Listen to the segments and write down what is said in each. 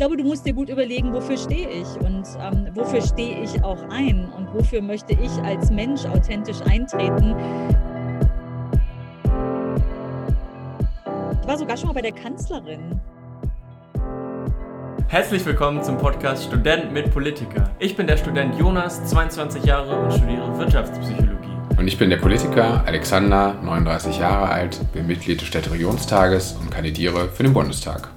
glaube, du musst dir gut überlegen, wofür stehe ich und ähm, wofür stehe ich auch ein und wofür möchte ich als Mensch authentisch eintreten. Ich war sogar schon mal bei der Kanzlerin. Herzlich willkommen zum Podcast Student mit Politiker. Ich bin der Student Jonas, 22 Jahre und studiere Wirtschaftspsychologie. Und ich bin der Politiker Alexander, 39 Jahre alt, bin Mitglied des Städteregionstages und kandidiere für den Bundestag.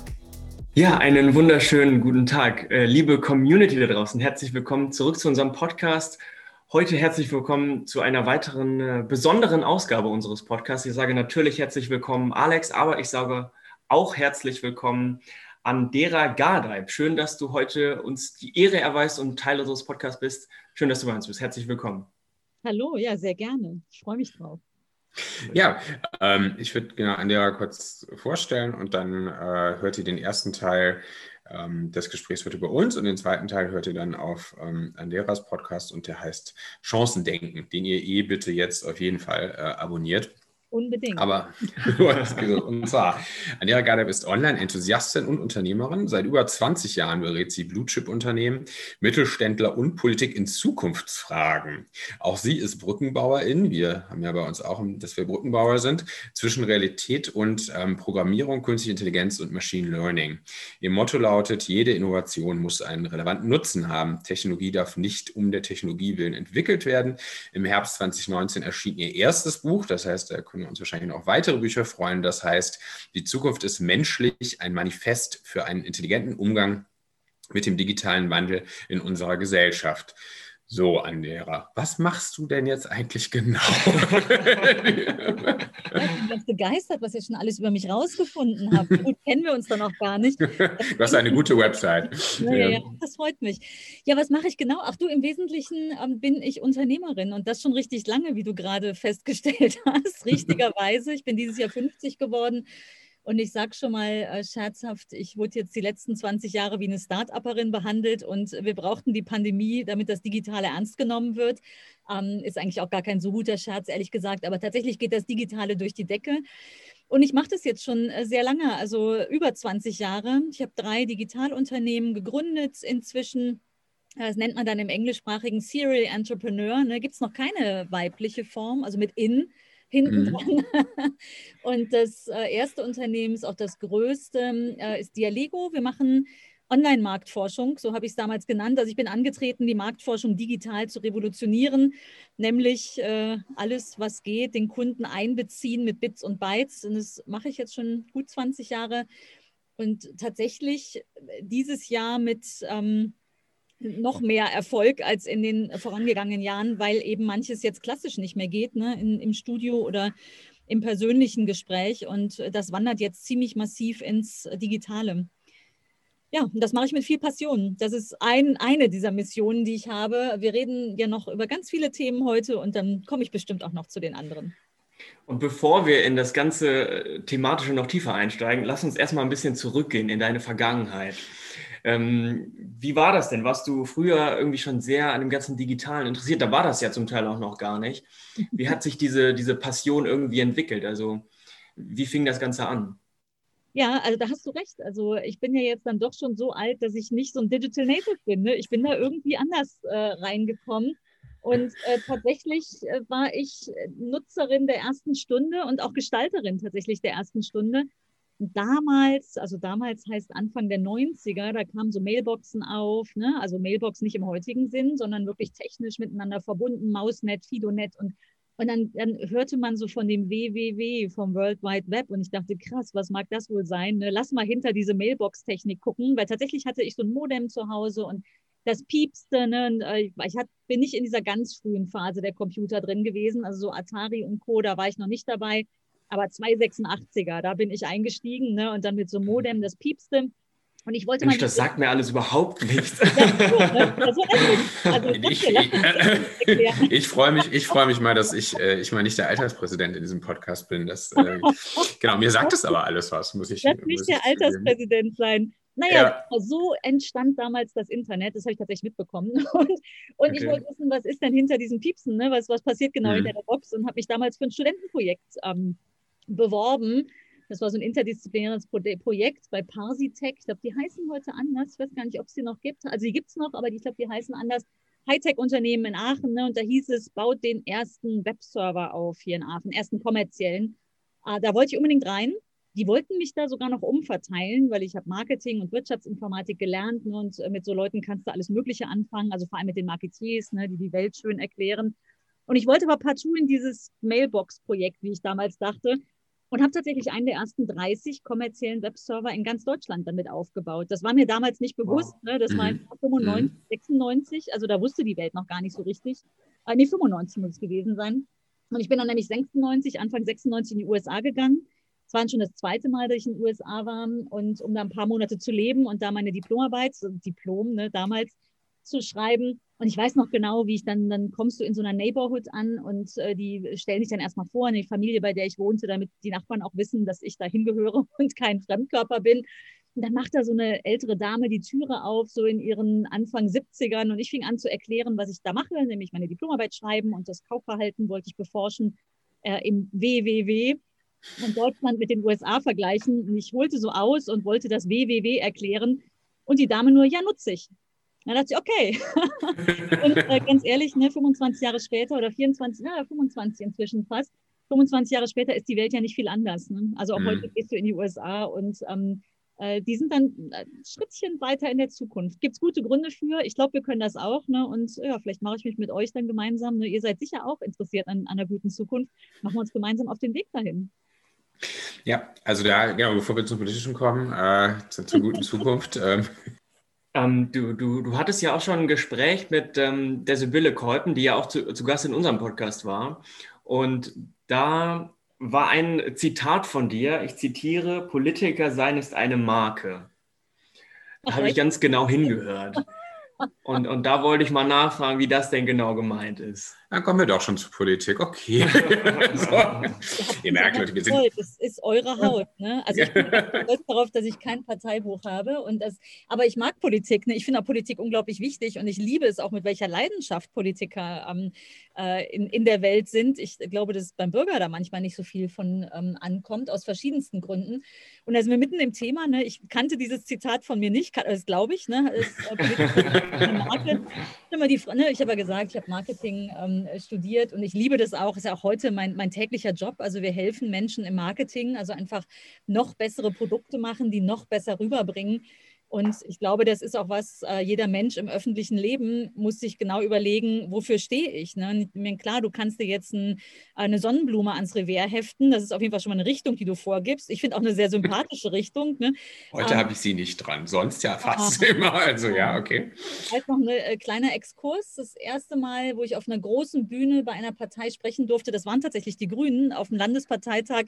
Ja, einen wunderschönen guten Tag, äh, liebe Community da draußen. Herzlich willkommen zurück zu unserem Podcast. Heute herzlich willkommen zu einer weiteren äh, besonderen Ausgabe unseres Podcasts. Ich sage natürlich herzlich willkommen, Alex, aber ich sage auch herzlich willkommen an Dera Gardeib. Schön, dass du heute uns die Ehre erweist und Teil unseres Podcasts bist. Schön, dass du bei uns bist. Herzlich willkommen. Hallo, ja, sehr gerne. Ich freue mich drauf. Ja, ähm, ich würde genau Andrea kurz vorstellen und dann äh, hört ihr den ersten Teil ähm, des Gesprächs wird über uns und den zweiten Teil hört ihr dann auf ähm, Anderas Podcast und der heißt Chancendenken, den ihr eh bitte jetzt auf jeden Fall äh, abonniert. Unbedingt. Aber und zwar, Anira Gadev ist Online-Enthusiastin und Unternehmerin. Seit über 20 Jahren berät sie Blue-Chip-Unternehmen, Mittelständler und Politik in Zukunftsfragen. Auch sie ist Brückenbauerin. Wir haben ja bei uns auch, dass wir Brückenbauer sind, zwischen Realität und ähm, Programmierung, künstliche Intelligenz und Machine Learning. Ihr Motto lautet, jede Innovation muss einen relevanten Nutzen haben. Technologie darf nicht um der Technologie willen entwickelt werden. Im Herbst 2019 erschien ihr erstes Buch, das heißt, da können wir uns wahrscheinlich noch weitere Bücher freuen. Das heißt, die Zukunft ist menschlich, ein Manifest für einen intelligenten Umgang mit dem digitalen Wandel in unserer Gesellschaft. So, Andera, was machst du denn jetzt eigentlich genau? ich bin ganz begeistert, was ihr schon alles über mich rausgefunden habt. Gut, kennen wir uns doch noch gar nicht. Du hast eine gute Website. Ja, ja, ja, das freut mich. Ja, was mache ich genau? Ach du, im Wesentlichen ähm, bin ich Unternehmerin und das schon richtig lange, wie du gerade festgestellt hast. Richtigerweise. Ich bin dieses Jahr 50 geworden. Und ich sage schon mal äh, scherzhaft, ich wurde jetzt die letzten 20 Jahre wie eine Start-Upperin behandelt und wir brauchten die Pandemie, damit das Digitale ernst genommen wird. Ähm, ist eigentlich auch gar kein so guter Scherz, ehrlich gesagt, aber tatsächlich geht das Digitale durch die Decke. Und ich mache das jetzt schon äh, sehr lange, also über 20 Jahre. Ich habe drei Digitalunternehmen gegründet inzwischen. Das nennt man dann im englischsprachigen Serial Entrepreneur. Ne? Gibt es noch keine weibliche Form, also mit in hinten dran. Mhm. Und das äh, erste Unternehmen ist auch das größte, äh, ist Dialego. Wir machen Online-Marktforschung, so habe ich es damals genannt. Also ich bin angetreten, die Marktforschung digital zu revolutionieren, nämlich äh, alles, was geht, den Kunden einbeziehen mit Bits und Bytes. Und das mache ich jetzt schon gut 20 Jahre. Und tatsächlich dieses Jahr mit ähm, noch mehr Erfolg als in den vorangegangenen Jahren, weil eben manches jetzt klassisch nicht mehr geht, ne? In, im Studio oder im persönlichen Gespräch. Und das wandert jetzt ziemlich massiv ins Digitale. Ja, und das mache ich mit viel Passion. Das ist ein, eine dieser Missionen, die ich habe. Wir reden ja noch über ganz viele Themen heute und dann komme ich bestimmt auch noch zu den anderen. Und bevor wir in das ganze äh, Thematische noch tiefer einsteigen, lass uns erstmal ein bisschen zurückgehen in deine Vergangenheit. Ähm, wie war das denn? Warst du früher irgendwie schon sehr an dem ganzen Digitalen interessiert? Da war das ja zum Teil auch noch gar nicht. Wie hat sich diese, diese Passion irgendwie entwickelt? Also wie fing das Ganze an? Ja, also da hast du recht. Also ich bin ja jetzt dann doch schon so alt, dass ich nicht so ein Digital Native bin. Ne? Ich bin da irgendwie anders äh, reingekommen. Und äh, tatsächlich äh, war ich Nutzerin der ersten Stunde und auch Gestalterin tatsächlich der ersten Stunde damals, also damals heißt Anfang der 90er, da kamen so Mailboxen auf, ne? also Mailbox nicht im heutigen Sinn, sondern wirklich technisch miteinander verbunden, Mausnet, Fidonet und und dann, dann, hörte man so von dem WWW, vom World Wide Web. Und ich dachte, krass, was mag das wohl sein? Ne? Lass mal hinter diese Mailbox-Technik gucken, weil tatsächlich hatte ich so ein Modem zu Hause und das piepste. Ne? Und, äh, ich hat, bin nicht in dieser ganz frühen Phase der Computer drin gewesen. Also so Atari und Co., da war ich noch nicht dabei aber 286er, da bin ich eingestiegen ne? und dann mit so einem Modem, das piepste. Und ich wollte Mensch, das sagt mir alles überhaupt nichts. Also, ich, ich freue mich, freu mich mal, dass ich, äh, ich mal nicht der Alterspräsident in diesem Podcast bin. Das, äh, genau, mir sagt es aber alles was, muss ich sagen. nicht muss der Alterspräsident sein. Naja, ja. so entstand damals das Internet, das habe ich tatsächlich mitbekommen. Und, und okay. ich wollte wissen, was ist denn hinter diesen Piepsen, ne? was, was passiert genau mhm. hinter der Box und habe mich damals für ein Studentenprojekt ähm, beworben Das war so ein interdisziplinäres Projekt bei Parsitech. Ich glaube, die heißen heute anders. Ich weiß gar nicht, ob es die noch gibt. Also die gibt es noch, aber ich glaube, die heißen anders. Hightech-Unternehmen in Aachen. Ne? Und da hieß es, baut den ersten Webserver auf hier in Aachen, ersten kommerziellen. Äh, da wollte ich unbedingt rein. Die wollten mich da sogar noch umverteilen, weil ich habe Marketing und Wirtschaftsinformatik gelernt ne? und äh, mit so Leuten kannst du alles Mögliche anfangen, also vor allem mit den Marketeers, ne? die die Welt schön erklären. Und ich wollte aber partout in dieses Mailbox-Projekt, wie ich damals dachte, und habe tatsächlich einen der ersten 30 kommerziellen Webserver in ganz Deutschland damit aufgebaut. Das war mir damals nicht bewusst. Wow. Ne? Das mhm. war 95, 96, mhm. also da wusste die Welt noch gar nicht so richtig. Äh, nee, 95 muss es gewesen sein. Und ich bin dann nämlich 96, Anfang 96 in die USA gegangen. Es war schon das zweite Mal, dass ich in den USA war und um da ein paar Monate zu leben und da meine Diplomarbeit, Diplom ne, damals, zu schreiben. Und ich weiß noch genau, wie ich dann, dann kommst du in so einer Neighborhood an und äh, die stellen dich dann erstmal vor, eine Familie, bei der ich wohnte, damit die Nachbarn auch wissen, dass ich da hingehöre und kein Fremdkörper bin. Und dann macht da so eine ältere Dame die Türe auf, so in ihren Anfang 70ern. Und ich fing an zu erklären, was ich da mache, nämlich meine Diplomarbeit schreiben und das Kaufverhalten wollte ich beforschen äh, im WWW und Deutschland mit den USA vergleichen. Und ich holte so aus und wollte das WWW erklären. Und die Dame nur, ja, nutze ich. Dann dachte ich, okay. und äh, ganz ehrlich, ne, 25 Jahre später oder 24, ja, 25 inzwischen fast, 25 Jahre später ist die Welt ja nicht viel anders. Ne? Also auch mhm. heute gehst du in die USA und ähm, äh, die sind dann ein äh, Schrittchen weiter in der Zukunft. Gibt es gute Gründe für? Ich glaube, wir können das auch. Ne? Und ja, vielleicht mache ich mich mit euch dann gemeinsam. Ne? Ihr seid sicher auch interessiert an, an einer guten Zukunft. Machen wir uns gemeinsam auf den Weg dahin. Ja, also da, genau, bevor wir zum Politischen kommen, äh, zur, zur guten Zukunft. Ähm, ähm, du, du, du hattest ja auch schon ein Gespräch mit ähm, der Sibylle Kolpen, die ja auch zu, zu Gast in unserem Podcast war. Und da war ein Zitat von dir, ich zitiere, Politiker sein ist eine Marke. Da habe ich ganz genau hingehört. Und, und da wollte ich mal nachfragen, wie das denn genau gemeint ist. Dann kommen wir doch schon zur Politik. Okay. so. Ihr merkt, Leute, wir sind. Das ist eure Haut. Ne? Also ich bin stolz darauf, dass ich kein Parteibuch habe. Und das, aber ich mag Politik. Ne? Ich finde auch Politik unglaublich wichtig und ich liebe es auch, mit welcher Leidenschaft Politiker ähm, äh, in, in der Welt sind. Ich glaube, dass beim Bürger da manchmal nicht so viel von ähm, ankommt, aus verschiedensten Gründen. Und da sind wir mitten im Thema. Ne? Ich kannte dieses Zitat von mir nicht, das glaube ich. Ne? Ist, äh, Marke. Die, ne? Ich habe ja gesagt, ich habe Marketing ähm, studiert und ich liebe das auch. Ist ja auch heute mein, mein täglicher Job. Also wir helfen Menschen im Marketing, also einfach noch bessere Produkte machen, die noch besser rüberbringen. Und ich glaube, das ist auch was, äh, jeder Mensch im öffentlichen Leben muss sich genau überlegen, wofür stehe ich. Ne? Klar, du kannst dir jetzt ein, eine Sonnenblume ans Revers heften. Das ist auf jeden Fall schon mal eine Richtung, die du vorgibst. Ich finde auch eine sehr sympathische Richtung. Ne? Heute ähm, habe ich sie nicht dran, sonst ja fast ah, immer. Also ja, okay. Vielleicht noch ein äh, kleiner Exkurs. Das erste Mal, wo ich auf einer großen Bühne bei einer Partei sprechen durfte, das waren tatsächlich die Grünen. Auf dem Landesparteitag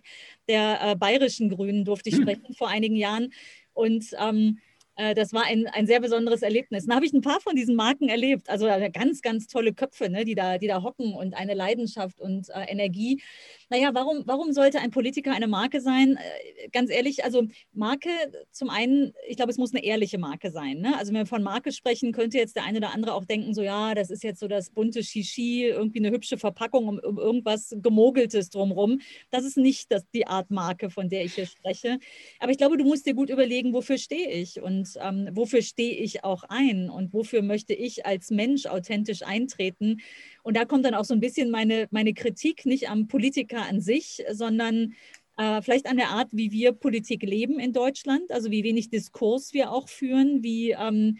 der äh, bayerischen Grünen durfte ich hm. sprechen vor einigen Jahren. Und ähm, äh, das war ein, ein sehr besonderes Erlebnis. Dann habe ich ein paar von diesen Marken erlebt. Also äh, ganz, ganz tolle Köpfe, ne, die, da, die da hocken und eine Leidenschaft und äh, Energie. Naja, warum, warum sollte ein Politiker eine Marke sein? Äh, ganz ehrlich, also Marke zum einen, ich glaube, es muss eine ehrliche Marke sein. Ne? Also wenn wir von Marke sprechen, könnte jetzt der eine oder andere auch denken, so ja, das ist jetzt so das bunte Shishi, irgendwie eine hübsche Verpackung um, um irgendwas Gemogeltes drumherum. Das ist nicht das, die Art Marke, von der ich hier spreche. Aber ich glaube, du musst dir gut überlegen, wofür stehe ich und ähm, wofür stehe ich auch ein und wofür möchte ich als Mensch authentisch eintreten. Und da kommt dann auch so ein bisschen meine, meine Kritik nicht am Politiker an sich, sondern äh, vielleicht an der Art, wie wir Politik leben in Deutschland, also wie wenig Diskurs wir auch führen, wie... Ähm,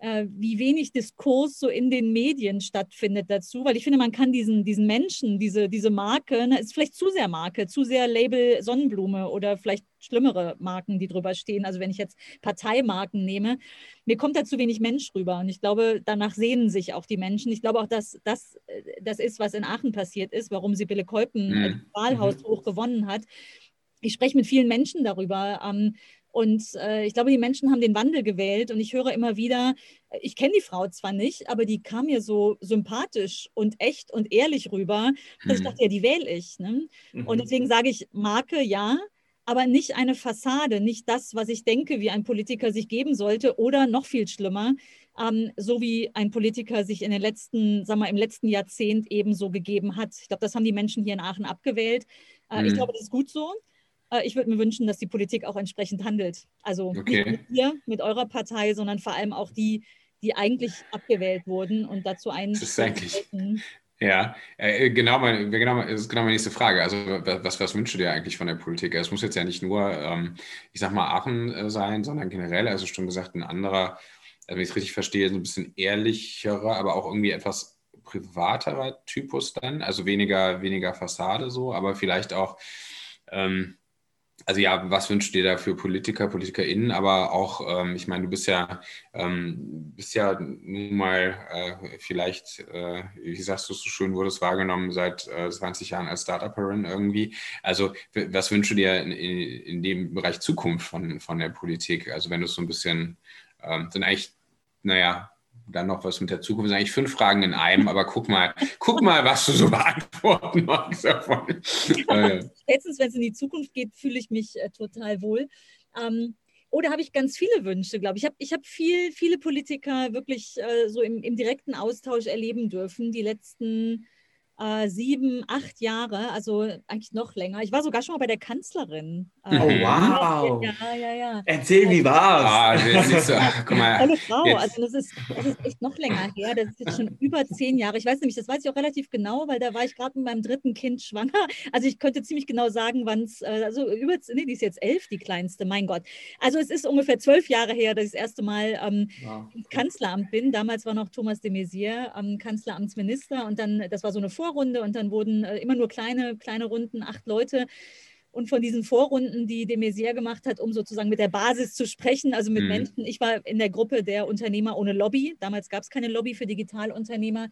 äh, wie wenig Diskurs so in den Medien stattfindet dazu, weil ich finde, man kann diesen, diesen Menschen, diese, diese Marke, ne, ist vielleicht zu sehr Marke, zu sehr Label Sonnenblume oder vielleicht schlimmere Marken, die drüber stehen. Also wenn ich jetzt Parteimarken nehme, mir kommt da zu wenig Mensch rüber und ich glaube, danach sehnen sich auch die Menschen. Ich glaube auch, dass das das ist, was in Aachen passiert ist, warum Sibylle Kolpen mhm. das Wahlhaus mhm. hoch gewonnen hat. Ich spreche mit vielen Menschen darüber. Ähm, und äh, ich glaube, die Menschen haben den Wandel gewählt. Und ich höre immer wieder, ich kenne die Frau zwar nicht, aber die kam mir so sympathisch und echt und ehrlich rüber, dass ich mhm. dachte, ja, die wähle ich. Ne? Mhm. Und deswegen sage ich, Marke ja, aber nicht eine Fassade, nicht das, was ich denke, wie ein Politiker sich geben sollte oder noch viel schlimmer, ähm, so wie ein Politiker sich in den letzten, sagen wir, im letzten Jahrzehnt ebenso gegeben hat. Ich glaube, das haben die Menschen hier in Aachen abgewählt. Äh, mhm. Ich glaube, das ist gut so. Äh, ich würde mir wünschen, dass die Politik auch entsprechend handelt. Also okay. nicht mit ihr, mit eurer Partei, sondern vor allem auch die, die eigentlich abgewählt wurden und dazu einen. Das ist eigentlich. Ja, äh, genau, mein, genau, das ist genau meine nächste Frage. Also, was, was wünschst du dir eigentlich von der Politik? Es muss jetzt ja nicht nur, ähm, ich sag mal, Aachen äh, sein, sondern generell, also schon gesagt, ein anderer, also wenn ich es richtig verstehe, so ein bisschen ehrlicherer, aber auch irgendwie etwas privaterer Typus dann, also weniger, weniger Fassade so, aber vielleicht auch, ähm, also ja, was wünscht ihr da für Politiker, PolitikerInnen, aber auch, ähm, ich meine, du bist ja, ähm, bist ja nun mal äh, vielleicht, äh, wie sagst du es so schön, wurdest wahrgenommen seit äh, 20 Jahren als Startupperin irgendwie. Also was wünschst du dir in, in, in, dem Bereich Zukunft von, von der Politik? Also wenn du es so ein bisschen, ähm, sind eigentlich, naja, dann noch was mit der Zukunft. Das sind eigentlich fünf Fragen in einem, aber guck mal, guck mal, was du so beantworten magst davon. Ja, spätestens, wenn es in die Zukunft geht, fühle ich mich äh, total wohl. Ähm, oder habe ich ganz viele Wünsche, glaube ich. Ich habe ich hab viel, viele Politiker wirklich äh, so im, im direkten Austausch erleben dürfen, die letzten äh, sieben, acht Jahre, also eigentlich noch länger. Ich war sogar schon mal bei der Kanzlerin. Äh, oh, wow. Ja, ja, ja. Erzähl, wie war's? Ah, das ist so, guck mal. Tolle Frau. Jetzt. Also das ist, das ist echt noch länger her. Das ist jetzt schon über zehn Jahre. Ich weiß nämlich, das weiß ich auch relativ genau, weil da war ich gerade mit meinem dritten Kind schwanger. Also ich könnte ziemlich genau sagen, wann es, äh, also über, nee, die ist jetzt elf, die kleinste, mein Gott. Also es ist ungefähr zwölf Jahre her, dass ich das erste Mal ähm, wow. im Kanzleramt bin. Damals war noch Thomas de Maizière ähm, Kanzleramtsminister und dann, das war so eine Vor Vorrunde und dann wurden äh, immer nur kleine, kleine Runden, acht Leute. Und von diesen Vorrunden, die de Maizière gemacht hat, um sozusagen mit der Basis zu sprechen, also mit mhm. Menschen. Ich war in der Gruppe der Unternehmer ohne Lobby. Damals gab es keine Lobby für Digitalunternehmer.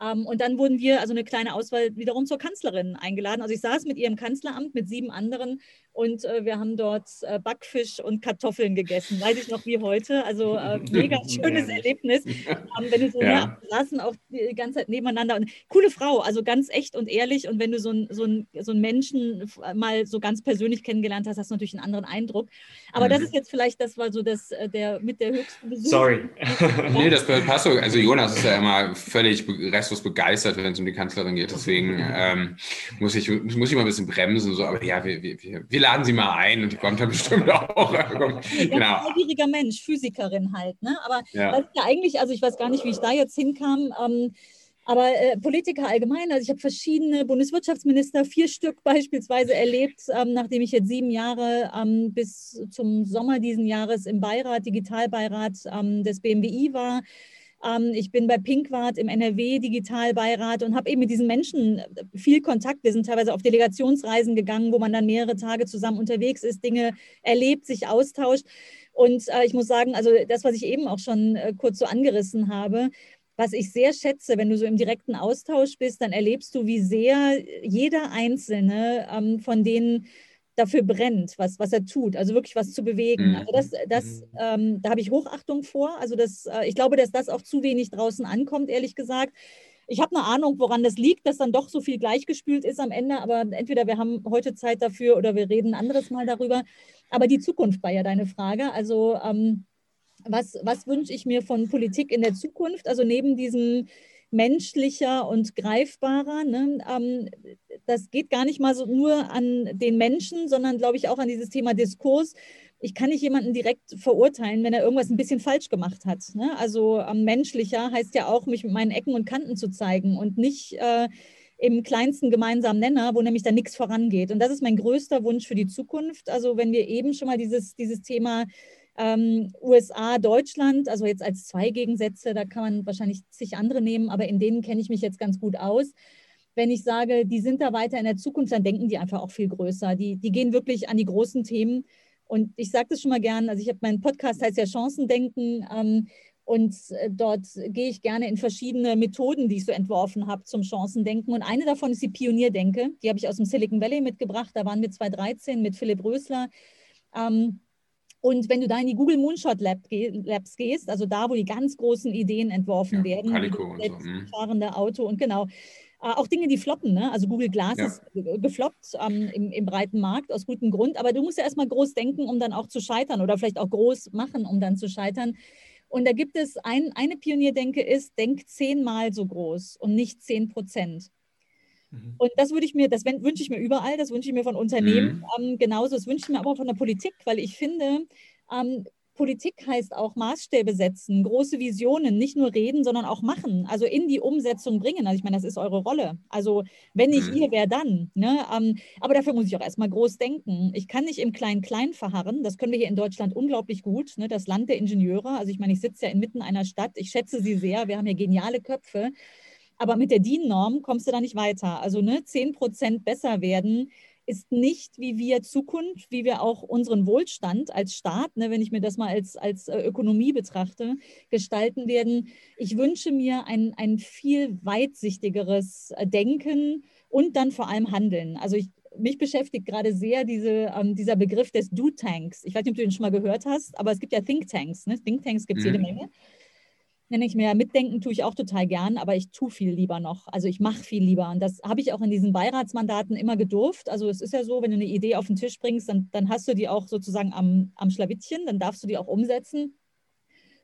Ähm, und dann wurden wir, also eine kleine Auswahl, wiederum zur Kanzlerin eingeladen. Also ich saß mit ihr im Kanzleramt mit sieben anderen und äh, wir haben dort äh, Backfisch und Kartoffeln gegessen. Weiß ich noch wie heute. Also äh, mega schönes Erlebnis. Ähm, wenn du so ja. saßen auch die ganze Zeit nebeneinander. Und coole Frau, also ganz echt und ehrlich. Und wenn du so, ein, so, ein, so einen Menschen mal so ganz persönlich kennengelernt hast, hast du natürlich einen anderen Eindruck. Aber mhm. das ist jetzt vielleicht, das war so das, äh, der mit der höchsten Besuch. Sorry. nee, das passt so. Also Jonas ist ja immer völlig restlos begeistert, wenn es um die Kanzlerin geht. Deswegen ähm, muss, ich, muss ich mal ein bisschen bremsen. So. Aber ja, wir, wir, wir laden sie mal ein und die kommt dann bestimmt auch. genau. Schwieriger Mensch, Physikerin halt. Ne? Aber ja. ist ja eigentlich, also ich weiß gar nicht, wie ich da jetzt hinkam. Ähm, aber äh, Politiker allgemein, also ich habe verschiedene Bundeswirtschaftsminister, vier Stück beispielsweise erlebt, ähm, nachdem ich jetzt sieben Jahre ähm, bis zum Sommer diesen Jahres im Beirat, Digitalbeirat ähm, des BMWI war. Ähm, ich bin bei Pinkwart im NRW-Digitalbeirat und habe eben mit diesen Menschen viel Kontakt. Wir sind teilweise auf Delegationsreisen gegangen, wo man dann mehrere Tage zusammen unterwegs ist, Dinge erlebt, sich austauscht. Und äh, ich muss sagen, also das, was ich eben auch schon äh, kurz so angerissen habe, was ich sehr schätze, wenn du so im direkten Austausch bist, dann erlebst du, wie sehr jeder Einzelne ähm, von denen dafür brennt, was, was er tut, also wirklich was zu bewegen. Mhm. Also das, das, mhm. ähm, da habe ich Hochachtung vor. Also das, äh, ich glaube, dass das auch zu wenig draußen ankommt, ehrlich gesagt. Ich habe eine Ahnung, woran das liegt, dass dann doch so viel gleichgespült ist am Ende, aber entweder wir haben heute Zeit dafür oder wir reden ein anderes Mal darüber. Aber die Zukunft war ja deine Frage. Also ähm, was, was wünsche ich mir von Politik in der Zukunft? Also neben diesem menschlicher und greifbarer. Ne? Ähm, das geht gar nicht mal so nur an den Menschen, sondern glaube ich auch an dieses Thema Diskurs. Ich kann nicht jemanden direkt verurteilen, wenn er irgendwas ein bisschen falsch gemacht hat. Ne? Also ähm, menschlicher heißt ja auch, mich mit meinen Ecken und Kanten zu zeigen und nicht äh, im kleinsten gemeinsamen Nenner, wo nämlich da nichts vorangeht. Und das ist mein größter Wunsch für die Zukunft. Also wenn wir eben schon mal dieses, dieses Thema ähm, USA, Deutschland, also jetzt als zwei Gegensätze, da kann man wahrscheinlich zig andere nehmen, aber in denen kenne ich mich jetzt ganz gut aus. Wenn ich sage, die sind da weiter in der Zukunft, dann denken die einfach auch viel größer. Die, die gehen wirklich an die großen Themen. Und ich sage das schon mal gern, also ich habe meinen Podcast heißt ja Chancendenken. Ähm, und äh, dort gehe ich gerne in verschiedene Methoden, die ich so entworfen habe zum Chancendenken. Und eine davon ist die Pionierdenke. Die habe ich aus dem Silicon Valley mitgebracht. Da waren wir 2013 mit Philipp Rösler. Ähm, und wenn du da in die Google Moonshot Lab Labs gehst, also da, wo die ganz großen Ideen entworfen ja, werden, Calico so. Mhm. fahrende Auto und genau, äh, auch Dinge, die floppen. Ne? Also Google Glass ja. ist gefloppt ähm, im, im, breiten Markt aus gutem Grund. Aber du musst ja erstmal groß denken, um dann auch zu scheitern oder vielleicht auch groß machen, um dann zu scheitern. Und da gibt es ein, eine Pionierdenke ist, denk zehnmal so groß und nicht zehn Prozent. Mhm. Und das würde ich mir, das wünsche ich mir überall, das wünsche ich mir von Unternehmen mhm. ähm, genauso, das wünsche ich mir aber auch von der Politik, weil ich finde, ähm, Politik heißt auch Maßstäbe setzen, große Visionen, nicht nur reden, sondern auch machen, also in die Umsetzung bringen. Also ich meine, das ist eure Rolle. Also wenn nicht mhm. ihr, wer dann? Ne? Ähm, aber dafür muss ich auch erstmal groß denken. Ich kann nicht im Klein-Klein verharren. Das können wir hier in Deutschland unglaublich gut. Ne? Das Land der Ingenieure. Also ich meine, ich sitze ja inmitten einer Stadt. Ich schätze sie sehr. Wir haben hier geniale Köpfe. Aber mit der DIN-Norm kommst du da nicht weiter. Also ne, 10 Prozent besser werden ist nicht, wie wir Zukunft, wie wir auch unseren Wohlstand als Staat, ne, wenn ich mir das mal als, als äh, Ökonomie betrachte, gestalten werden. Ich wünsche mir ein, ein viel weitsichtigeres äh, Denken und dann vor allem Handeln. Also ich, mich beschäftigt gerade sehr diese, ähm, dieser Begriff des Do-Tanks. Ich weiß nicht, ob du den schon mal gehört hast, aber es gibt ja Think-Tanks. Ne? Think-Tanks gibt es mhm. jede Menge nenne ich mir, mitdenken tue ich auch total gern, aber ich tue viel lieber noch. Also ich mache viel lieber. Und das habe ich auch in diesen Beiratsmandaten immer gedurft. Also es ist ja so, wenn du eine Idee auf den Tisch bringst, dann, dann hast du die auch sozusagen am, am Schlawittchen, dann darfst du die auch umsetzen.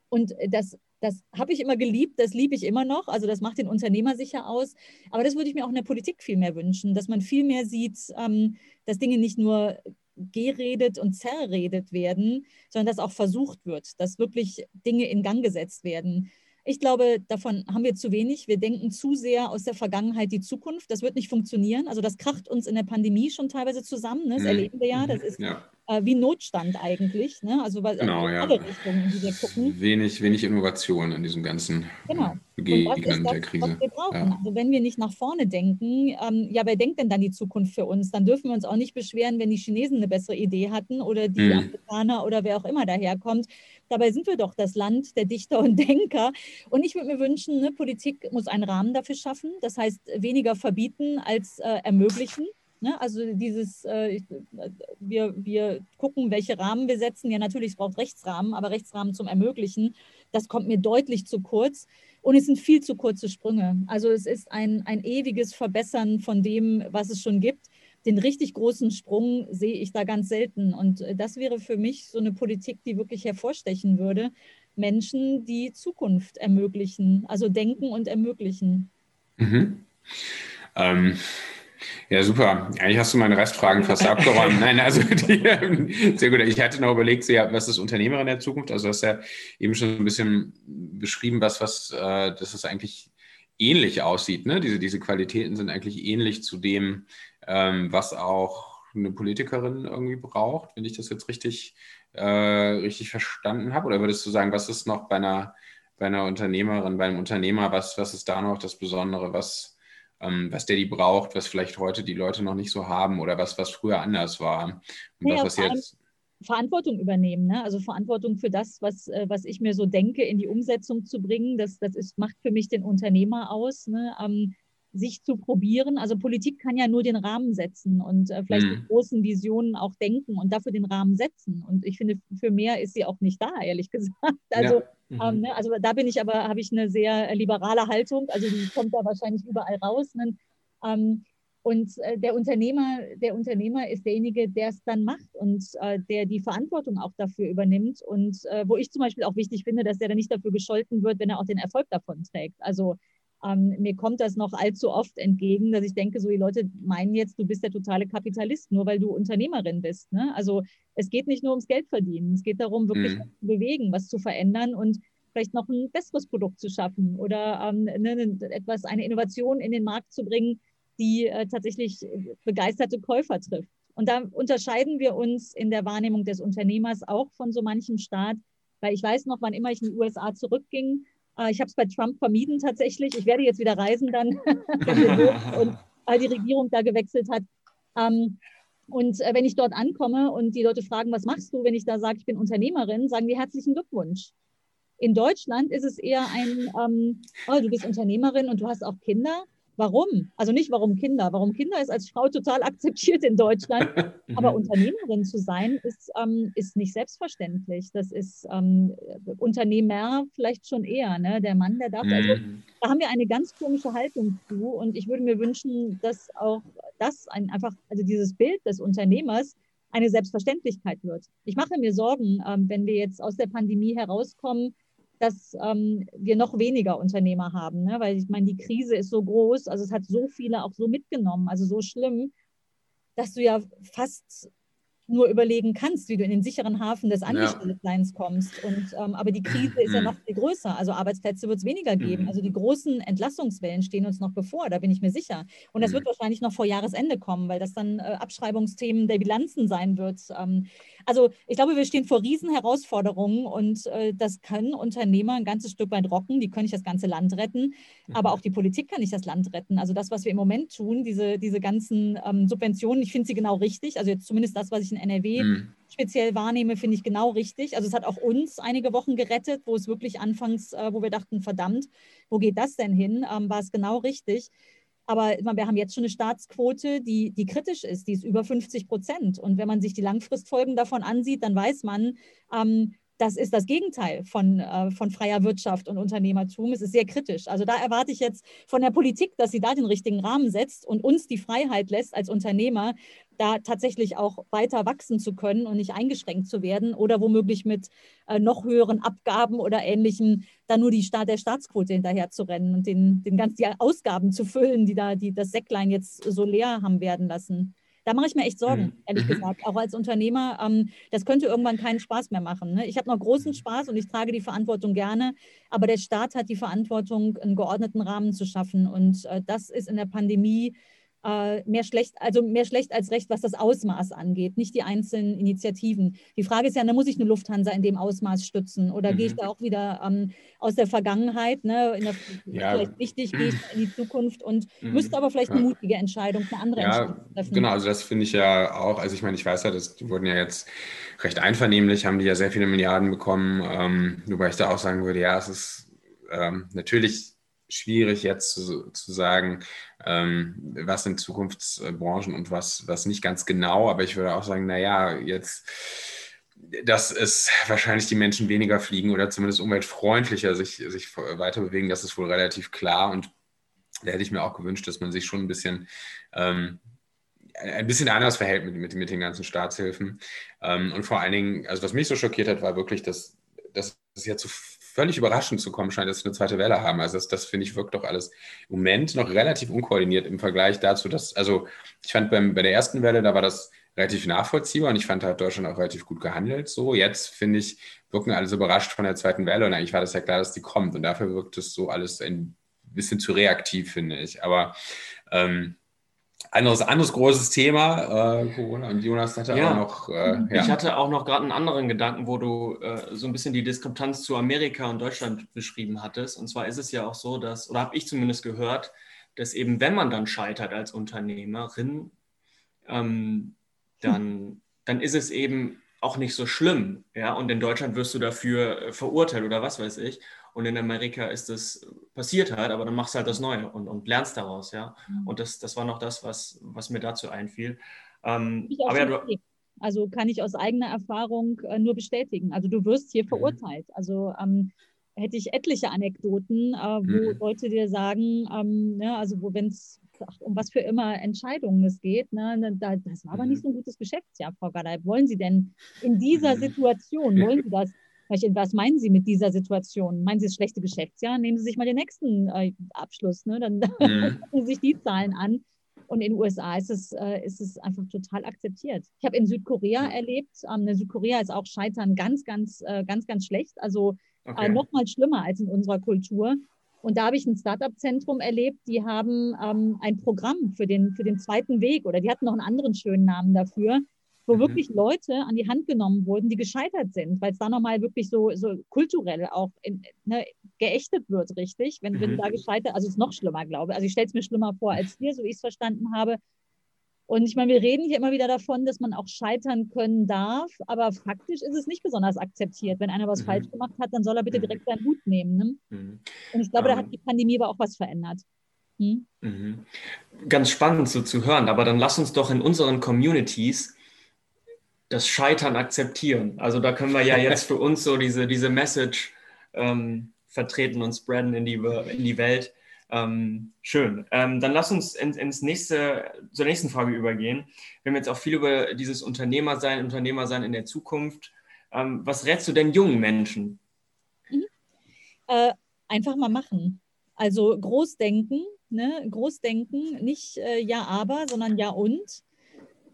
Und das, das habe ich immer geliebt, das liebe ich immer noch. Also das macht den Unternehmer sicher aus. Aber das würde ich mir auch in der Politik viel mehr wünschen, dass man viel mehr sieht, ähm, dass Dinge nicht nur geredet und zerredet werden, sondern dass auch versucht wird, dass wirklich Dinge in Gang gesetzt werden. Ich glaube, davon haben wir zu wenig. Wir denken zu sehr aus der Vergangenheit die Zukunft. Das wird nicht funktionieren. Also das kracht uns in der Pandemie schon teilweise zusammen. Ne? Das mhm. erleben wir ja. Das mhm. ist ja äh, wie Notstand eigentlich. Ne? Also was, genau, in alle Richtungen, die wir gucken. Wenig, wenig Innovation in diesem ganzen genau. Begegnen der Krise. Was wir brauchen. Ja. Also wenn wir nicht nach vorne denken, ähm, ja, wer denkt denn dann die Zukunft für uns? Dann dürfen wir uns auch nicht beschweren, wenn die Chinesen eine bessere Idee hatten oder die hm. Amerikaner oder wer auch immer daherkommt. Dabei sind wir doch das Land der Dichter und Denker. Und ich würde mir wünschen, ne, Politik muss einen Rahmen dafür schaffen. Das heißt, weniger verbieten als äh, ermöglichen. Ne? Also dieses, äh, wir, wir gucken, welche Rahmen wir setzen. Ja, natürlich, es braucht Rechtsrahmen, aber Rechtsrahmen zum Ermöglichen, das kommt mir deutlich zu kurz. Und es sind viel zu kurze Sprünge. Also es ist ein, ein ewiges Verbessern von dem, was es schon gibt. Den richtig großen Sprung sehe ich da ganz selten. Und äh, das wäre für mich so eine Politik, die wirklich hervorstechen würde. Menschen, die Zukunft ermöglichen, also denken und ermöglichen. Mhm. Ähm, ja, super. Eigentlich hast du meine Restfragen fast abgeräumt. Nein, also die, sehr gut. Ich hatte noch überlegt, was ist Unternehmerin der Zukunft? Also du hast ja eben schon ein bisschen beschrieben, was, was, äh, dass es eigentlich ähnlich aussieht. Ne? Diese, diese Qualitäten sind eigentlich ähnlich zu dem, ähm, was auch eine Politikerin irgendwie braucht, wenn ich das jetzt richtig, äh, richtig verstanden habe. Oder würdest du sagen, was ist noch bei einer, bei einer Unternehmerin, bei einem Unternehmer, was, was ist da noch das Besondere, was ähm, was der die braucht, was vielleicht heute die Leute noch nicht so haben oder was, was früher anders war. Und ja, das, was jetzt Verantwortung übernehmen, ne? also Verantwortung für das, was, äh, was ich mir so denke, in die Umsetzung zu bringen. Das, das ist, macht für mich den Unternehmer aus. Ne? Ähm, sich zu probieren. Also Politik kann ja nur den Rahmen setzen und äh, vielleicht mhm. die großen Visionen auch denken und dafür den Rahmen setzen. Und ich finde, für mehr ist sie auch nicht da, ehrlich gesagt. Also, ja. Mhm. ähm, ne, also da bin ich aber, habe ich eine sehr liberale Haltung. Also die kommt da wahrscheinlich überall raus. Ne? Ähm, und äh, der Unternehmer, der Unternehmer ist derjenige, der es dann macht und äh, der die Verantwortung auch dafür übernimmt. Und äh, wo ich zum Beispiel auch wichtig finde, dass der dann nicht dafür gescholten wird, wenn er auch den Erfolg davon trägt. Also ähm, mir kommt das noch allzu oft entgegen, dass ich denke, so die Leute meinen jetzt, du bist der totale Kapitalist, nur weil du Unternehmerin bist. Ne? Also es geht nicht nur ums Geld verdienen, es geht darum, wirklich mhm. zu bewegen, was zu verändern und vielleicht noch ein besseres Produkt zu schaffen oder ähm, ne, etwas, eine Innovation in den Markt zu bringen, die äh, tatsächlich begeisterte Käufer trifft. Und da unterscheiden wir uns in der Wahrnehmung des Unternehmers auch von so manchem Staat, weil ich weiß noch, wann immer ich in die USA zurückging, ich habe es bei Trump vermieden tatsächlich. Ich werde jetzt wieder reisen dann, und die Regierung da gewechselt hat. Ähm, und äh, wenn ich dort ankomme und die Leute fragen, was machst du, wenn ich da sage, ich bin Unternehmerin, sagen die herzlichen Glückwunsch. In Deutschland ist es eher ein, ähm, oh, du bist Unternehmerin und du hast auch Kinder. Warum? Also nicht warum Kinder. Warum Kinder ist als Frau total akzeptiert in Deutschland. Aber mhm. Unternehmerin zu sein, ist, ähm, ist nicht selbstverständlich. Das ist ähm, Unternehmer vielleicht schon eher. Ne? Der Mann, der darf. Also, mhm. da haben wir eine ganz komische Haltung zu. Und ich würde mir wünschen, dass auch das ein, einfach, also dieses Bild des Unternehmers eine Selbstverständlichkeit wird. Ich mache mir Sorgen, ähm, wenn wir jetzt aus der Pandemie herauskommen, dass ähm, wir noch weniger Unternehmer haben, ne? weil ich meine, die Krise ist so groß, also es hat so viele auch so mitgenommen, also so schlimm, dass du ja fast nur überlegen kannst, wie du in den sicheren Hafen des Angestelltenseins ja. kommst. Und, ähm, aber die Krise ist ja mhm. noch viel größer. Also Arbeitsplätze wird es weniger geben. Mhm. Also die großen Entlassungswellen stehen uns noch bevor, da bin ich mir sicher. Und das mhm. wird wahrscheinlich noch vor Jahresende kommen, weil das dann äh, Abschreibungsthemen der Bilanzen sein wird. Ähm, also ich glaube, wir stehen vor Riesenherausforderungen und äh, das können Unternehmer ein ganzes Stück weit rocken. Die können nicht das ganze Land retten, aber auch die Politik kann nicht das Land retten. Also das, was wir im Moment tun, diese, diese ganzen ähm, Subventionen, ich finde sie genau richtig. Also jetzt zumindest das, was ich in NRW mhm. speziell wahrnehme, finde ich genau richtig. Also es hat auch uns einige Wochen gerettet, wo es wirklich anfangs, äh, wo wir dachten, verdammt, wo geht das denn hin? Ähm, war es genau richtig. Aber wir haben jetzt schon eine Staatsquote, die, die kritisch ist, die ist über 50 Prozent. Und wenn man sich die Langfristfolgen davon ansieht, dann weiß man, ähm, das ist das Gegenteil von, äh, von freier Wirtschaft und Unternehmertum. Es ist sehr kritisch. Also da erwarte ich jetzt von der Politik, dass sie da den richtigen Rahmen setzt und uns die Freiheit lässt als Unternehmer, da tatsächlich auch weiter wachsen zu können und nicht eingeschränkt zu werden oder womöglich mit äh, noch höheren Abgaben oder ähnlichem da nur die Staat der Staatsquote hinterher zu rennen und den, den ganz die Ausgaben zu füllen, die da die das Säcklein jetzt so leer haben werden lassen. Da mache ich mir echt Sorgen, mhm. ehrlich mhm. gesagt, auch als Unternehmer. Ähm, das könnte irgendwann keinen Spaß mehr machen. Ne? Ich habe noch großen mhm. Spaß und ich trage die Verantwortung gerne, aber der Staat hat die Verantwortung, einen geordneten Rahmen zu schaffen. Und äh, das ist in der Pandemie äh, mehr schlecht, also mehr schlecht als recht, was das Ausmaß angeht, nicht die einzelnen Initiativen. Die Frage ist ja, da muss ich eine Lufthansa in dem Ausmaß stützen oder mhm. gehe ich mhm. da auch wieder ähm, aus der Vergangenheit, ne, der, ja. vielleicht wichtig, gehe ich in die Zukunft und mhm. müsste aber vielleicht eine mutige Entscheidung, eine andere ja, Entscheidung treffen. Genau, also das finde ich ja auch, also ich meine, ich weiß ja, das, wurden ja jetzt recht einvernehmlich, haben die ja sehr viele Milliarden bekommen, ähm, wobei ich da auch sagen würde, ja, es ist ähm, natürlich schwierig jetzt zu, zu sagen, ähm, was sind Zukunftsbranchen und was, was nicht ganz genau. Aber ich würde auch sagen, naja, jetzt, dass es wahrscheinlich die Menschen weniger fliegen oder zumindest umweltfreundlicher sich, sich weiter bewegen, das ist wohl relativ klar. Und da hätte ich mir auch gewünscht, dass man sich schon ein bisschen ähm, ein bisschen anders verhält mit, mit, mit den ganzen Staatshilfen. Ähm, und vor allen Dingen, also was mich so schockiert hat, war wirklich, dass, dass es ja zu völlig überraschend zu kommen scheint, dass wir eine zweite Welle haben. Also das, das finde ich, wirkt doch alles im Moment noch relativ unkoordiniert im Vergleich dazu, dass, also ich fand beim, bei der ersten Welle, da war das relativ nachvollziehbar und ich fand, da hat Deutschland auch relativ gut gehandelt. So, jetzt finde ich, wirken alle so überrascht von der zweiten Welle und eigentlich war das ja klar, dass die kommt und dafür wirkt es so alles ein bisschen zu reaktiv, finde ich. Aber ähm, anderes, anderes großes Thema, äh, Corona. Und Jonas hatte ja. auch noch. Äh, ja. Ich hatte auch noch gerade einen anderen Gedanken, wo du äh, so ein bisschen die Diskrepanz zu Amerika und Deutschland beschrieben hattest. Und zwar ist es ja auch so, dass, oder habe ich zumindest gehört, dass eben, wenn man dann scheitert als Unternehmerin, ähm, dann, dann ist es eben auch nicht so schlimm. Ja? Und in Deutschland wirst du dafür äh, verurteilt oder was weiß ich. Und in Amerika ist das passiert halt, aber dann machst du halt das Neue und, und lernst daraus, ja. Mhm. Und das, das war noch das, was, was mir dazu einfiel. Ähm, aber ja, du, also kann ich aus eigener Erfahrung äh, nur bestätigen. Also du wirst hier mhm. verurteilt. Also ähm, hätte ich etliche Anekdoten, äh, wo mhm. Leute dir sagen, ähm, ne, also wo wenn es um was für immer Entscheidungen es geht, ne, ne da, das war aber nicht mhm. so ein gutes Geschäftsjahr, Frau Gaday. Wollen Sie denn in dieser mhm. Situation, wollen Sie das? Was meinen Sie mit dieser Situation? Meinen Sie das schlechte Geschäftsjahr? Nehmen Sie sich mal den nächsten äh, Abschluss, ne? dann mhm. gucken Sie sich die Zahlen an. Und in den USA ist es, äh, ist es einfach total akzeptiert. Ich habe in Südkorea erlebt, ähm, in Südkorea ist auch Scheitern ganz, ganz, äh, ganz, ganz schlecht. Also äh, okay. noch mal schlimmer als in unserer Kultur. Und da habe ich ein Startup-Zentrum erlebt, die haben ähm, ein Programm für den, für den zweiten Weg oder die hatten noch einen anderen schönen Namen dafür wo mhm. wirklich Leute an die Hand genommen wurden, die gescheitert sind, weil es da nochmal wirklich so, so kulturell auch in, ne, geächtet wird, richtig? Wenn, mhm. wenn da gescheitert, also es ist noch schlimmer, glaube ich. Also ich stelle es mir schlimmer vor als hier, so wie ich es verstanden habe. Und ich meine, wir reden hier immer wieder davon, dass man auch scheitern können darf, aber faktisch ist es nicht besonders akzeptiert. Wenn einer was mhm. falsch gemacht hat, dann soll er bitte mhm. direkt seinen Hut nehmen. Ne? Mhm. Und ich glaube, da hat ähm. die Pandemie aber auch was verändert. Hm? Mhm. Ganz spannend so zu hören, aber dann lass uns doch in unseren Communities das Scheitern akzeptieren. Also da können wir ja jetzt für uns so diese, diese Message ähm, vertreten und spreaden in die, in die Welt. Ähm, schön. Ähm, dann lass uns in, ins nächste, zur nächsten Frage übergehen. Wir haben jetzt auch viel über dieses Unternehmersein, Unternehmersein in der Zukunft. Ähm, was rätst du denn jungen Menschen? Mhm. Äh, einfach mal machen. Also Großdenken, ne? Großdenken, nicht äh, ja, aber, sondern ja und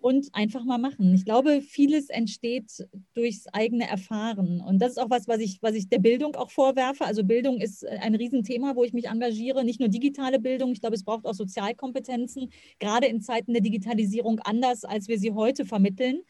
und einfach mal machen. Ich glaube, vieles entsteht durchs eigene Erfahren. Und das ist auch was, was ich, was ich der Bildung auch vorwerfe. Also Bildung ist ein Riesenthema, wo ich mich engagiere. Nicht nur digitale Bildung, ich glaube, es braucht auch Sozialkompetenzen, gerade in Zeiten der Digitalisierung anders, als wir sie heute vermitteln.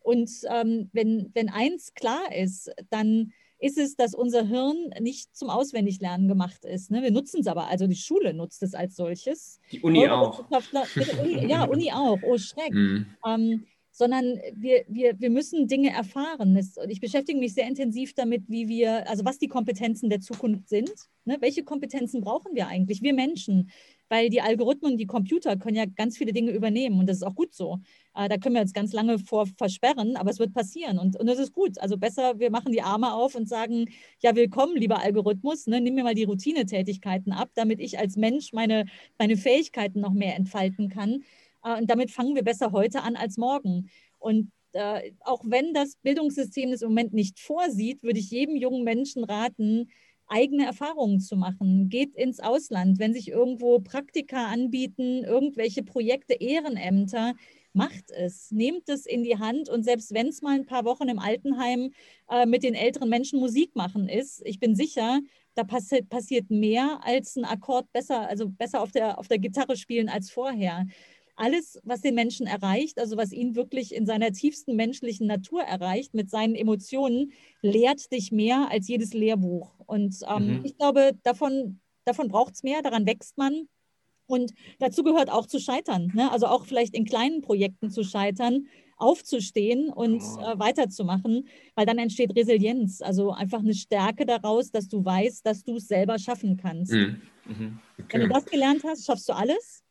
Und ähm, wenn, wenn eins klar ist, dann ist es, dass unser Hirn nicht zum Auswendiglernen gemacht ist. Ne? Wir nutzen es aber, also die Schule nutzt es als solches. Die Uni auch. Uni, ja, Uni auch. Oh, Schreck. Mhm. Ähm, sondern wir, wir, wir müssen Dinge erfahren. ich beschäftige mich sehr intensiv damit, wie wir, also was die Kompetenzen der Zukunft sind. Ne? Welche Kompetenzen brauchen wir eigentlich, wir Menschen? Weil die Algorithmen, die Computer können ja ganz viele Dinge übernehmen und das ist auch gut so. Äh, da können wir uns ganz lange vor versperren, aber es wird passieren und, und das ist gut. Also besser, wir machen die Arme auf und sagen, ja, willkommen, lieber Algorithmus, ne? nimm mir mal die Routinetätigkeiten ab, damit ich als Mensch meine, meine Fähigkeiten noch mehr entfalten kann. Äh, und damit fangen wir besser heute an als morgen. Und äh, auch wenn das Bildungssystem das im Moment nicht vorsieht, würde ich jedem jungen Menschen raten, eigene Erfahrungen zu machen. Geht ins Ausland, wenn sich irgendwo Praktika anbieten, irgendwelche Projekte, Ehrenämter, macht es, nehmt es in die Hand. Und selbst wenn es mal ein paar Wochen im Altenheim äh, mit den älteren Menschen Musik machen ist, ich bin sicher, da passi passiert mehr als ein Akkord besser, also besser auf der, auf der Gitarre spielen als vorher alles, was den Menschen erreicht, also was ihn wirklich in seiner tiefsten menschlichen Natur erreicht, mit seinen Emotionen, lehrt dich mehr als jedes Lehrbuch. Und ähm, mhm. ich glaube, davon, davon braucht es mehr, daran wächst man. Und dazu gehört auch zu scheitern, ne? also auch vielleicht in kleinen Projekten zu scheitern, aufzustehen und oh. äh, weiterzumachen, weil dann entsteht Resilienz, also einfach eine Stärke daraus, dass du weißt, dass du es selber schaffen kannst. Mhm. Mhm. Okay. Wenn du das gelernt hast, schaffst du alles.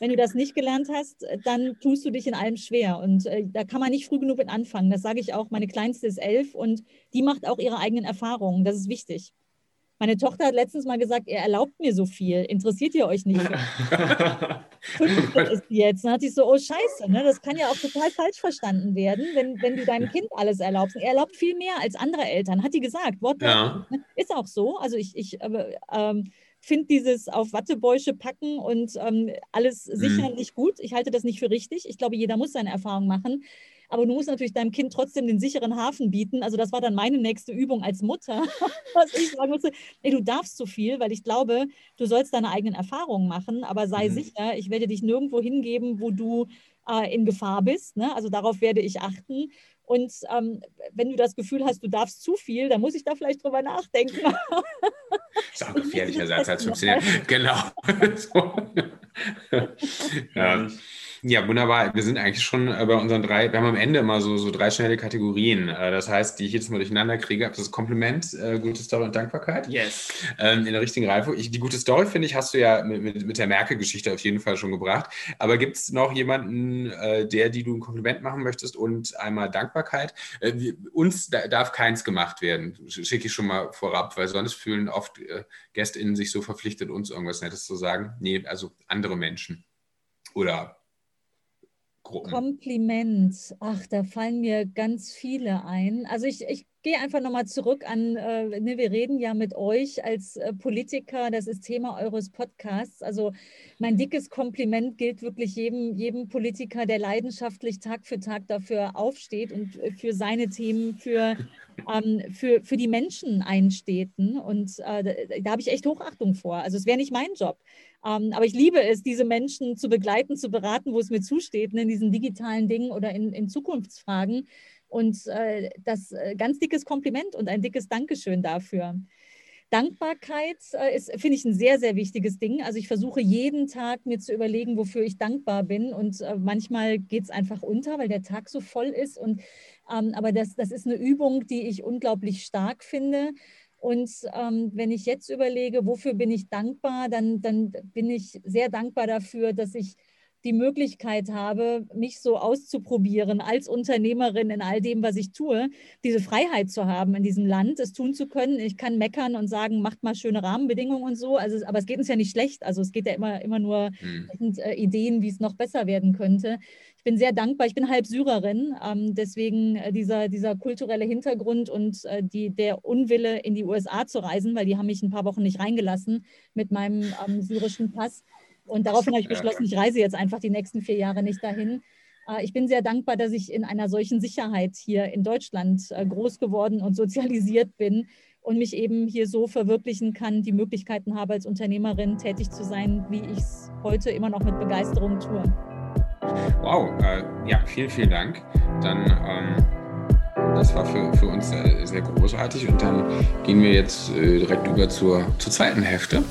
Wenn du das nicht gelernt hast, dann tust du dich in allem schwer. Und äh, da kann man nicht früh genug mit anfangen. Das sage ich auch. Meine Kleinste ist elf und die macht auch ihre eigenen Erfahrungen. Das ist wichtig. Meine Tochter hat letztens mal gesagt, er erlaubt mir so viel. Interessiert ihr euch nicht? Fünf ist jetzt. Dann hat sie so, oh Scheiße, ne? das kann ja auch total falsch verstanden werden, wenn, wenn du deinem Kind alles erlaubst. Er erlaubt viel mehr als andere Eltern, hat die gesagt. Wortwörtlich. Ja. Ist auch so. Also ich, ich ähm, finde dieses auf Wattebäusche packen und ähm, alles sichern mhm. nicht gut. Ich halte das nicht für richtig. Ich glaube, jeder muss seine Erfahrung machen. Aber du musst natürlich deinem Kind trotzdem den sicheren Hafen bieten. Also das war dann meine nächste Übung als Mutter, was ich sagen musste. Ey, du darfst zu viel, weil ich glaube, du sollst deine eigenen Erfahrungen machen, aber sei mhm. sicher, ich werde dich nirgendwo hingeben, wo du äh, in Gefahr bist. Ne? Also darauf werde ich achten. Und ähm, wenn du das Gefühl hast, du darfst zu viel, dann muss ich da vielleicht drüber nachdenken. ist auch gefährlicher Satz als 15 Jahre. Genau. ja. Ja, wunderbar. Wir sind eigentlich schon äh, bei unseren drei, wir haben am Ende immer so, so drei schnelle Kategorien. Äh, das heißt, die ich jetzt mal durcheinander kriege. Das ist Kompliment, äh, gute Story und Dankbarkeit. Yes. Ähm, in der richtigen Reihenfolge. Die gute Story, finde ich, hast du ja mit, mit, mit der Merkel-Geschichte auf jeden Fall schon gebracht. Aber gibt es noch jemanden, der, die du ein Kompliment machen möchtest und einmal Dankbarkeit? uns darf keins gemacht werden, schicke ich schon mal vorab, weil sonst fühlen oft GästInnen sich so verpflichtet, uns irgendwas Nettes zu sagen. Nee, also andere Menschen. Oder Gruppen? Kompliment. Ach, da fallen mir ganz viele ein. Also ich, ich gehe einfach nochmal zurück an, äh, ne, wir reden ja mit euch als äh, Politiker, das ist Thema eures Podcasts. Also mein dickes Kompliment gilt wirklich jedem, jedem Politiker, der leidenschaftlich Tag für Tag dafür aufsteht und für seine Themen, für, ähm, für, für die Menschen einsteht. Und äh, da, da habe ich echt Hochachtung vor. Also es wäre nicht mein Job. Ähm, aber ich liebe es, diese Menschen zu begleiten, zu beraten, wo es mir zusteht, ne, in diesen digitalen Dingen oder in, in Zukunftsfragen. Und äh, das äh, ganz dickes Kompliment und ein dickes Dankeschön dafür. Dankbarkeit äh, ist, finde ich, ein sehr, sehr wichtiges Ding. Also ich versuche jeden Tag mir zu überlegen, wofür ich dankbar bin. Und äh, manchmal geht es einfach unter, weil der Tag so voll ist. Und, ähm, aber das, das ist eine Übung, die ich unglaublich stark finde. Und ähm, wenn ich jetzt überlege, wofür bin ich dankbar, dann, dann bin ich sehr dankbar dafür, dass ich die Möglichkeit habe, mich so auszuprobieren als Unternehmerin in all dem, was ich tue, diese Freiheit zu haben in diesem Land, es tun zu können. Ich kann meckern und sagen, macht mal schöne Rahmenbedingungen und so. Also, aber es geht uns ja nicht schlecht. Also es geht ja immer, immer nur hm. äh, Ideen, wie es noch besser werden könnte. Ich bin sehr dankbar. Ich bin halb Syrerin, ähm, deswegen äh, dieser, dieser kulturelle Hintergrund und äh, die, der Unwille, in die USA zu reisen, weil die haben mich ein paar Wochen nicht reingelassen mit meinem ähm, syrischen Pass. Und daraufhin habe ich beschlossen, ich reise jetzt einfach die nächsten vier Jahre nicht dahin. Äh, ich bin sehr dankbar, dass ich in einer solchen Sicherheit hier in Deutschland äh, groß geworden und sozialisiert bin und mich eben hier so verwirklichen kann, die Möglichkeiten habe, als Unternehmerin tätig zu sein, wie ich es heute immer noch mit Begeisterung tue. Wow, äh, ja, vielen, vielen Dank. Dann, ähm, das war für, für uns sehr, sehr großartig und dann gehen wir jetzt äh, direkt über zur, zur zweiten Hälfte.